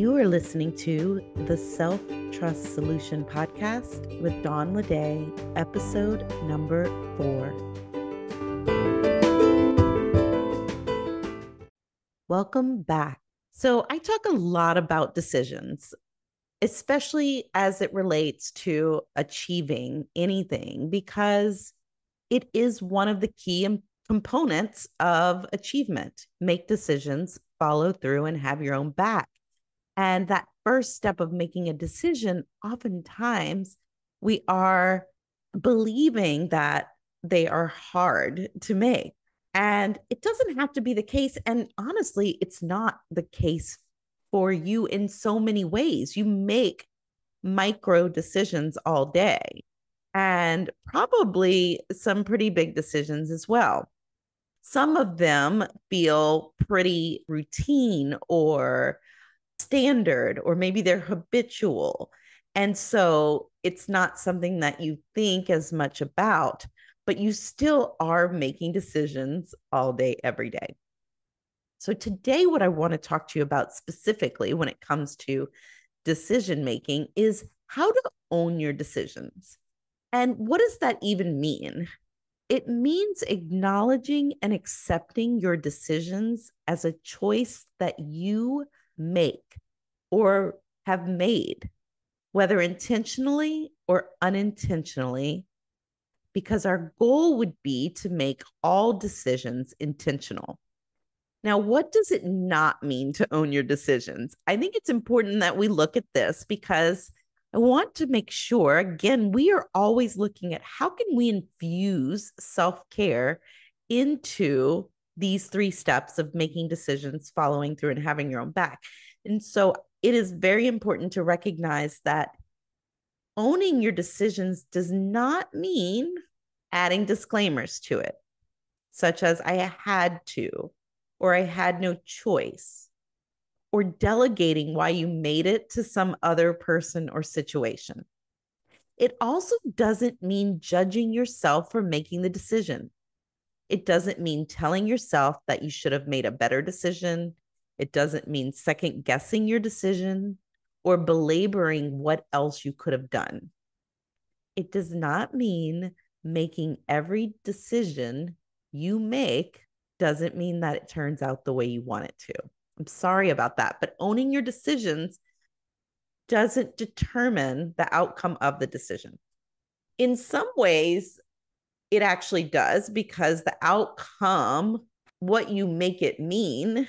You are listening to the Self Trust Solution podcast with Dawn Ledet, episode number four. Welcome back. So, I talk a lot about decisions, especially as it relates to achieving anything, because it is one of the key components of achievement. Make decisions, follow through, and have your own back. And that first step of making a decision, oftentimes we are believing that they are hard to make. And it doesn't have to be the case. And honestly, it's not the case for you in so many ways. You make micro decisions all day and probably some pretty big decisions as well. Some of them feel pretty routine or standard or maybe they're habitual. And so it's not something that you think as much about, but you still are making decisions all day, every day. So, today, what I want to talk to you about specifically when it comes to decision making is how to own your decisions. And what does that even mean? It means acknowledging and accepting your decisions as a choice that you make or have made, whether intentionally or unintentionally, because our goal would be to make all decisions intentional. Now, what does it not mean to own your decisions? I think it's important that we look at this because I want to make sure, again, we are always looking at how can we infuse self-care into these three steps of making decisions, following through, and having your own back. And so it is very important to recognize that owning your decisions does not mean adding disclaimers to it, such as I had to, or I had no choice, or delegating why you made it to some other person or situation. It also doesn't mean judging yourself for making the decision. It doesn't mean telling yourself that you should have made a better decision. It doesn't mean second guessing your decision or belaboring what else you could have done. It does not mean making every decision you make doesn't mean that it turns out the way you want it to. I'm sorry about that, but owning your decisions doesn't determine the outcome of the decision. In some ways, it actually does because the outcome, what you make it mean,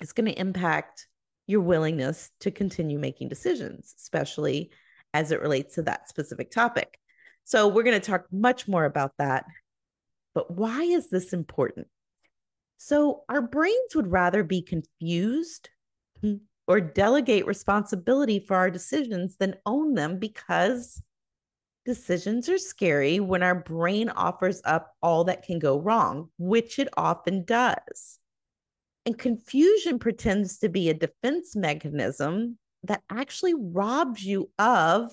is going to impact your willingness to continue making decisions, especially as it relates to that specific topic. So, we're going to talk much more about that. But why is this important? So, our brains would rather be confused or delegate responsibility for our decisions than own them because Decisions are scary when our brain offers up all that can go wrong, which it often does. And confusion pretends to be a defense mechanism that actually robs you of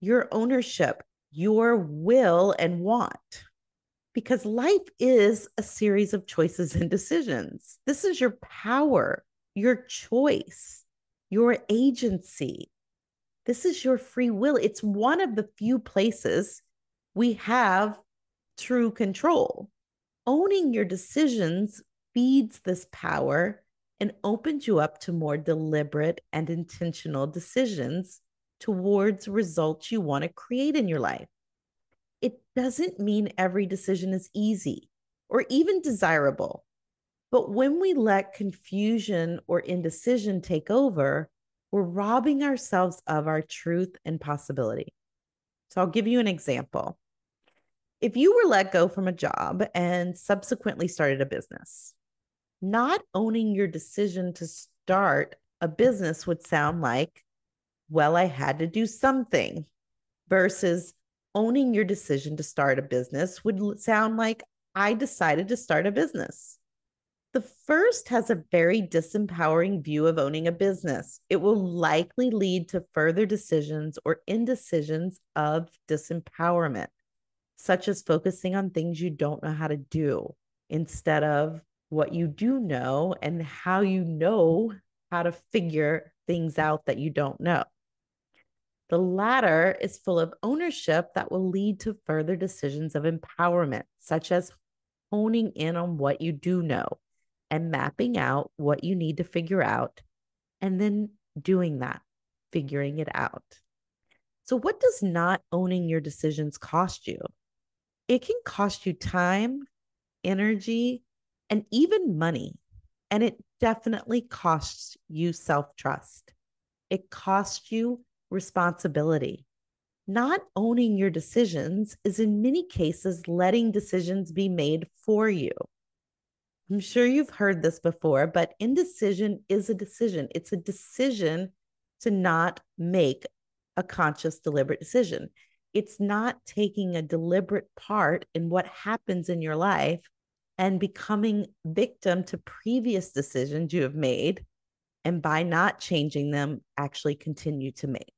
your ownership, your will and want. Because life is a series of choices and decisions. This is your power, your choice, your agency. This is your free will. It's one of the few places we have true control. Owning your decisions feeds this power and opens you up to more deliberate and intentional decisions towards results you want to create in your life. It doesn't mean every decision is easy or even desirable. But when we let confusion or indecision take over, we're robbing ourselves of our truth and possibility. So I'll give you an example. If you were let go from a job and subsequently started a business, not owning your decision to start a business would sound like, well, I had to do something, versus owning your decision to start a business would sound like, I decided to start a business. The first has a very disempowering view of owning a business. It will likely lead to further decisions or indecisions of disempowerment, such as focusing on things you don't know how to do instead of what you do know and how you know how to figure things out that you don't know. The latter is full of ownership that will lead to further decisions of empowerment, such as honing in on what you do know and mapping out what you need to figure out, and then doing that, figuring it out. So, what does not owning your decisions cost you? It can cost you time, energy, and even money. And it definitely costs you self trust. It costs you responsibility. Not owning your decisions is, in many cases, letting decisions be made for you. I'm sure you've heard this before, but indecision is a decision. It's a decision to not make a conscious, deliberate decision. It's not taking a deliberate part in what happens in your life and becoming victim to previous decisions you have made. And by not changing them, actually continue to make.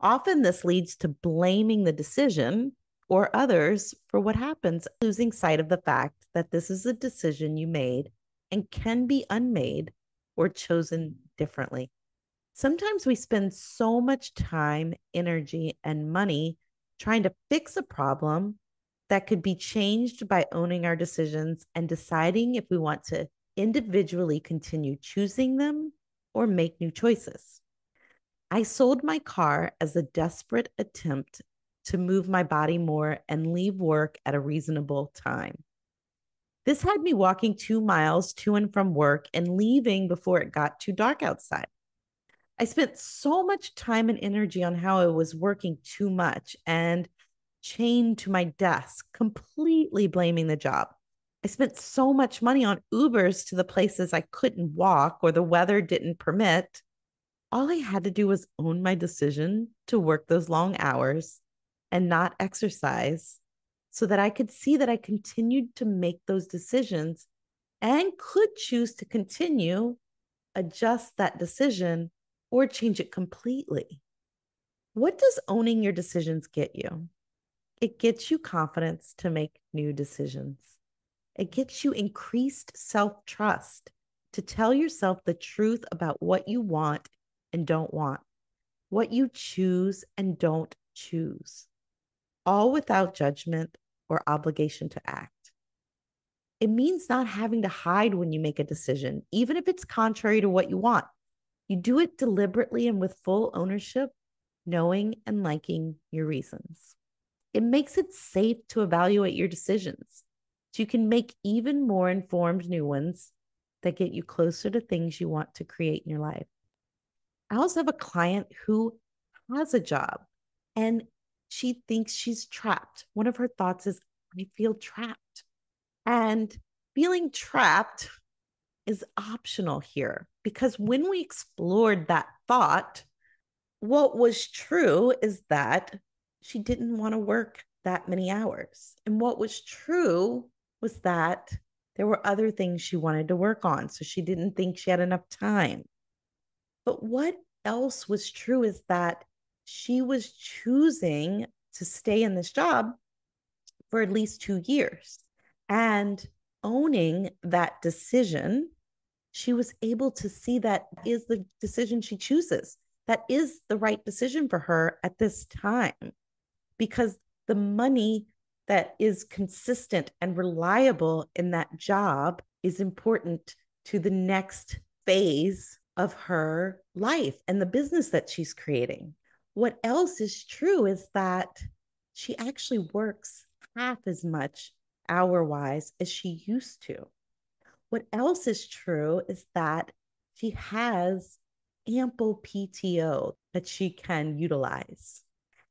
Often this leads to blaming the decision or others for what happens, losing sight of the fact that this is a decision you made and can be unmade or chosen differently. Sometimes we spend so much time, energy, and money trying to fix a problem that could be changed by owning our decisions and deciding if we want to individually continue choosing them or make new choices. I sold my car as a desperate attempt to move my body more and leave work at a reasonable time. This had me walking two miles to and from work and leaving before it got too dark outside. I spent so much time and energy on how I was working too much and chained to my desk, completely blaming the job. I spent so much money on Ubers to the places I couldn't walk or the weather didn't permit. All I had to do was own my decision to work those long hours and not exercise so that I could see that I continued to make those decisions and could choose to continue, adjust that decision, or change it completely. What does owning your decisions get you? It gets you confidence to make new decisions. It gets you increased self trust to tell yourself the truth about what you want and don't want, what you choose and don't choose, all without judgment or obligation to act. It means not having to hide when you make a decision, even if it's contrary to what you want. You do it deliberately and with full ownership, knowing and liking your reasons. It makes it safe to evaluate your decisions so you can make even more informed new ones that get you closer to things you want to create in your life. I also have a client who has a job and she thinks she's trapped. One of her thoughts is, I feel trapped. And feeling trapped is optional here because when we explored that thought, what was true is that she didn't want to work that many hours. And what was true was that there were other things she wanted to work on. So she didn't think she had enough time. But what else was true is that she was choosing to stay in this job for at least two years. And owning that decision, she was able to see that is the decision she chooses. That is the right decision for her at this time because the money that is consistent and reliable in that job is important to the next phase of her life and the business that she's creating. What else is true is that she actually works half as much hour wise as she used to. What else is true is that she has ample PTO that she can utilize.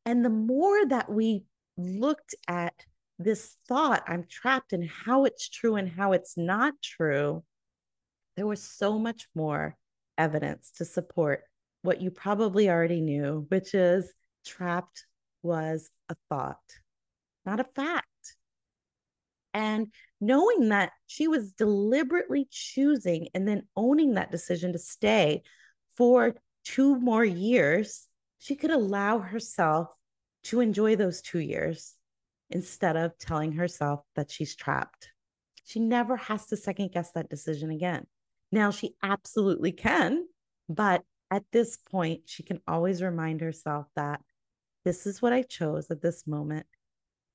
And the more that we looked at this thought, I'm trapped, and how it's true and how it's not true, there was so much more evidence to support what you probably already knew, which is trapped was a thought, not a fact. And knowing that she was deliberately choosing and then owning that decision to stay for two more years, she could allow herself to enjoy those two years instead of telling herself that she's trapped. She never has to second guess that decision again. Now, she absolutely can But at this point, she can always remind herself that this is what I chose at this moment.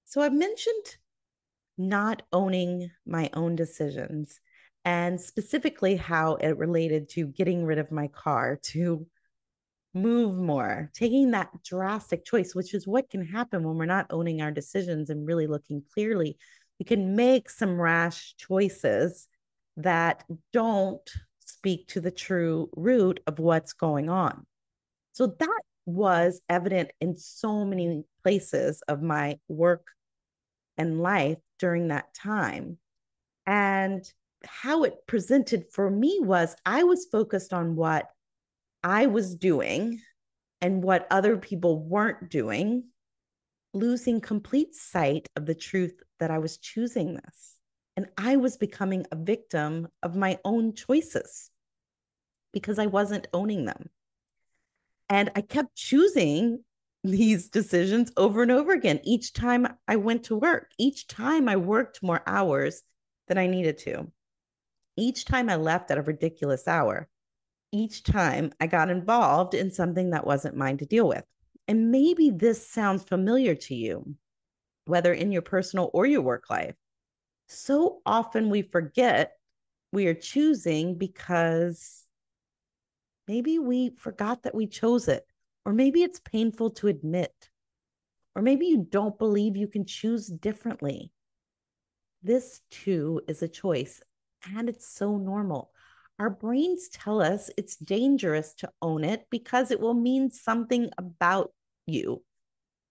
So I've mentioned not owning my own decisions and specifically how it related to getting rid of my car to move more, taking that drastic choice, which is what can happen when we're not owning our decisions and really looking clearly. We can make some rash choices that don't speak to the true root of what's going on. So that was evident in so many places of my work and life during that time. And how it presented for me was I was focused on what I was doing and what other people weren't doing, losing complete sight of the truth that I was choosing this. And I was becoming a victim of my own choices because I wasn't owning them. And I kept choosing these decisions over and over again each time I went to work, each time I worked more hours than I needed to, each time I left at a ridiculous hour, each time I got involved in something that wasn't mine to deal with. And maybe this sounds familiar to you, whether in your personal or your work life. So often we forget we are choosing because maybe we forgot that we chose it, or maybe it's painful to admit, or maybe you don't believe you can choose differently. This too is a choice, and it's so normal. Our brains tell us it's dangerous to own it because it will mean something about you,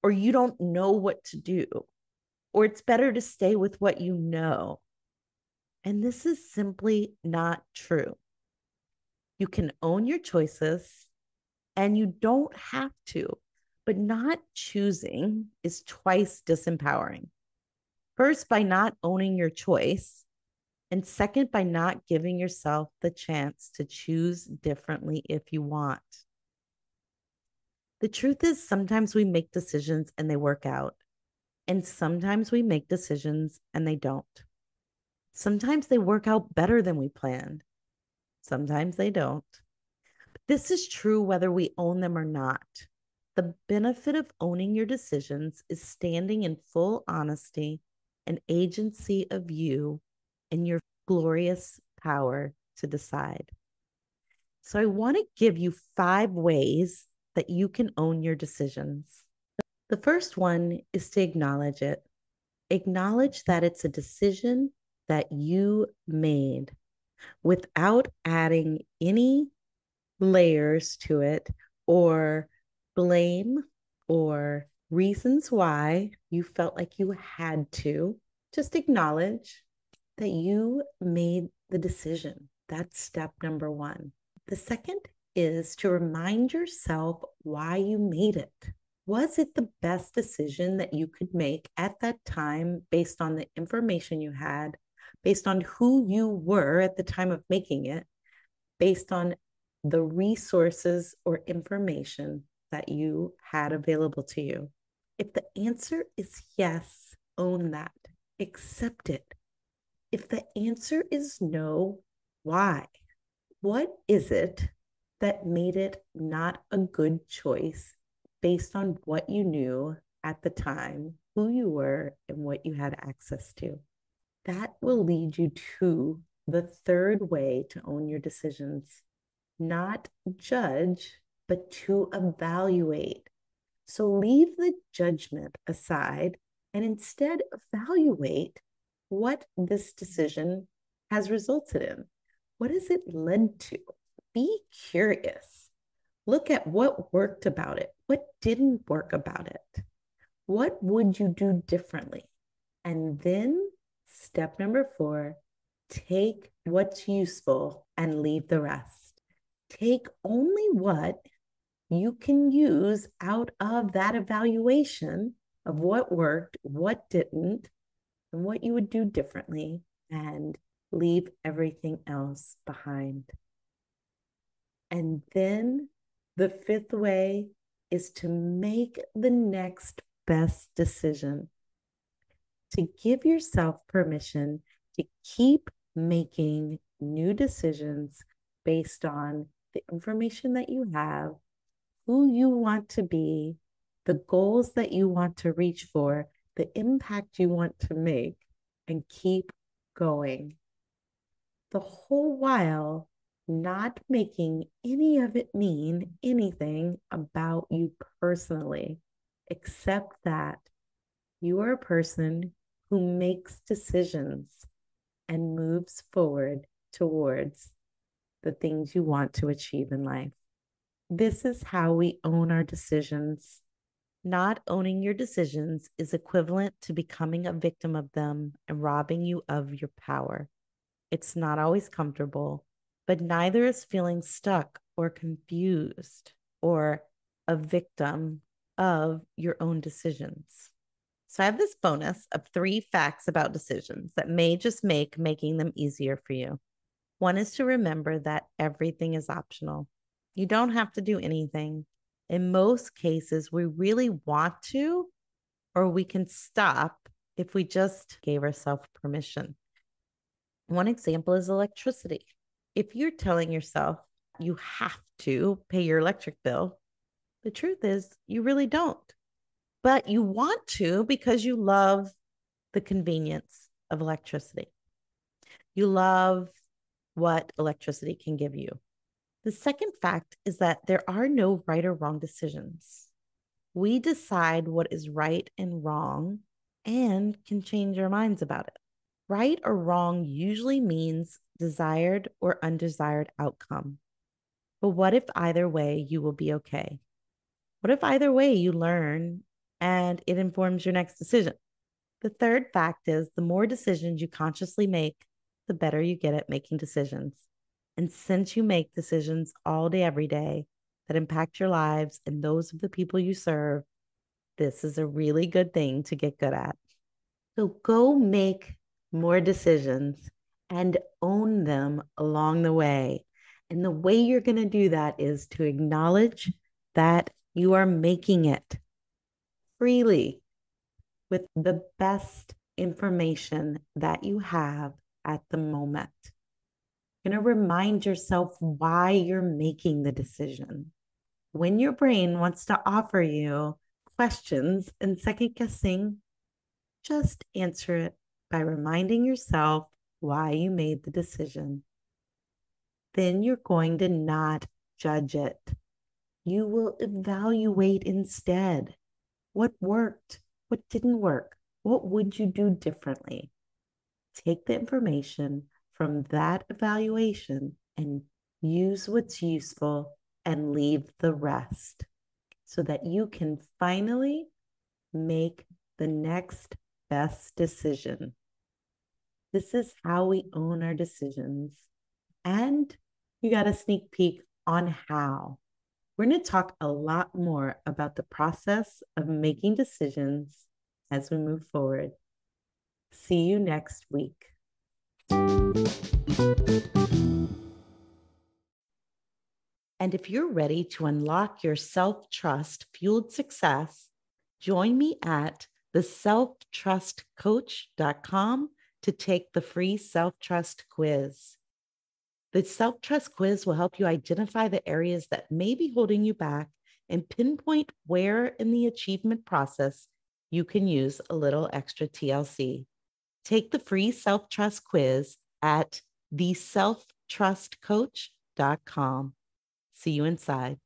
or you don't know what to do, or it's better to stay with what you know. And this is simply not true. You can own your choices and you don't have to, but not choosing is twice disempowering. First, by not owning your choice, and second, by not giving yourself the chance to choose differently if you want. The truth is, sometimes we make decisions and they work out, and sometimes we make decisions and they don't. Sometimes they work out better than we planned, sometimes they don't. But this is true whether we own them or not. The benefit of owning your decisions is standing in full honesty and agency of you and your glorious power to decide. So, I want to give you five ways that you can own your decisions. The first one is to acknowledge it. Acknowledge that it's a decision that you made without adding any layers to it or blame or reasons why you felt like you had to. Just acknowledge that you made the decision. That's step number one. The second is to remind yourself why you made it. Was it the best decision that you could make at that time based on the information you had, based on who you were at the time of making it, based on the resources or information that you had available to you? If the answer is yes, own that, accept it, if the answer is no, why? What is it that made it not a good choice based on what you knew at the time, who you were, and what you had access to? That will lead you to the third way to own your decisions not judge, but to evaluate. So leave the judgment aside and instead evaluate what this decision has resulted in. What has it led to? Be curious. Look at what worked about it, what didn't work about it. What would you do differently? And then, step number four, take what's useful and leave the rest. Take only what you can use out of that evaluation of what worked, what didn't, and what you would do differently and leave everything else behind. And then the fifth way is to make the next best decision, to give yourself permission to keep making new decisions based on the information that you have, who you want to be, the goals that you want to reach for, the impact you want to make, and keep going. The whole while not making any of it mean anything about you personally, except that you are a person who makes decisions and moves forward towards the things you want to achieve in life. This is how we own our decisions. Not owning your decisions is equivalent to becoming a victim of them and robbing you of your power. It's not always comfortable, but neither is feeling stuck or confused or a victim of your own decisions. So I have this bonus of three facts about decisions that may just make making them easier for you. One is to remember that everything is optional. You don't have to do anything. In most cases, we really want to, or we can stop if we just gave ourselves permission. One example is electricity. If you're telling yourself you have to pay your electric bill, the truth is you really don't. But you want to because you love the convenience of electricity. You love what electricity can give you. The second fact is that there are no right or wrong decisions. We decide what is right and wrong and can change our minds about it. Right or wrong usually means desired or undesired outcome. But what if either way you will be okay? What if either way you learn and it informs your next decision? The third fact is the more decisions you consciously make, the better you get at making decisions. And since you make decisions all day, every day that impact your lives and those of the people you serve, this is a really good thing to get good at. So go make more decisions and own them along the way. And the way you're going to do that is to acknowledge that you are making it freely with the best information that you have at the moment. You're going to remind yourself why you're making the decision. When your brain wants to offer you questions and second guessing, just answer it by reminding yourself why you made the decision. Then you're going to not judge it. You will evaluate instead what worked, what didn't work, what would you do differently. Take the information from that evaluation and use what's useful and leave the rest so that you can finally make the next best decision. This is how we own our decisions. And you got a sneak peek on how. We're going to talk a lot more about the process of making decisions as we move forward. See you next week. And if you're ready to unlock your self trust fueled success, join me at theselftrustcoach.com to take the free self trust quiz. The self trust quiz will help you identify the areas that may be holding you back and pinpoint where in the achievement process you can use a little extra TLC. Take the free self trust quiz at theselftrustcoach.com. See you inside.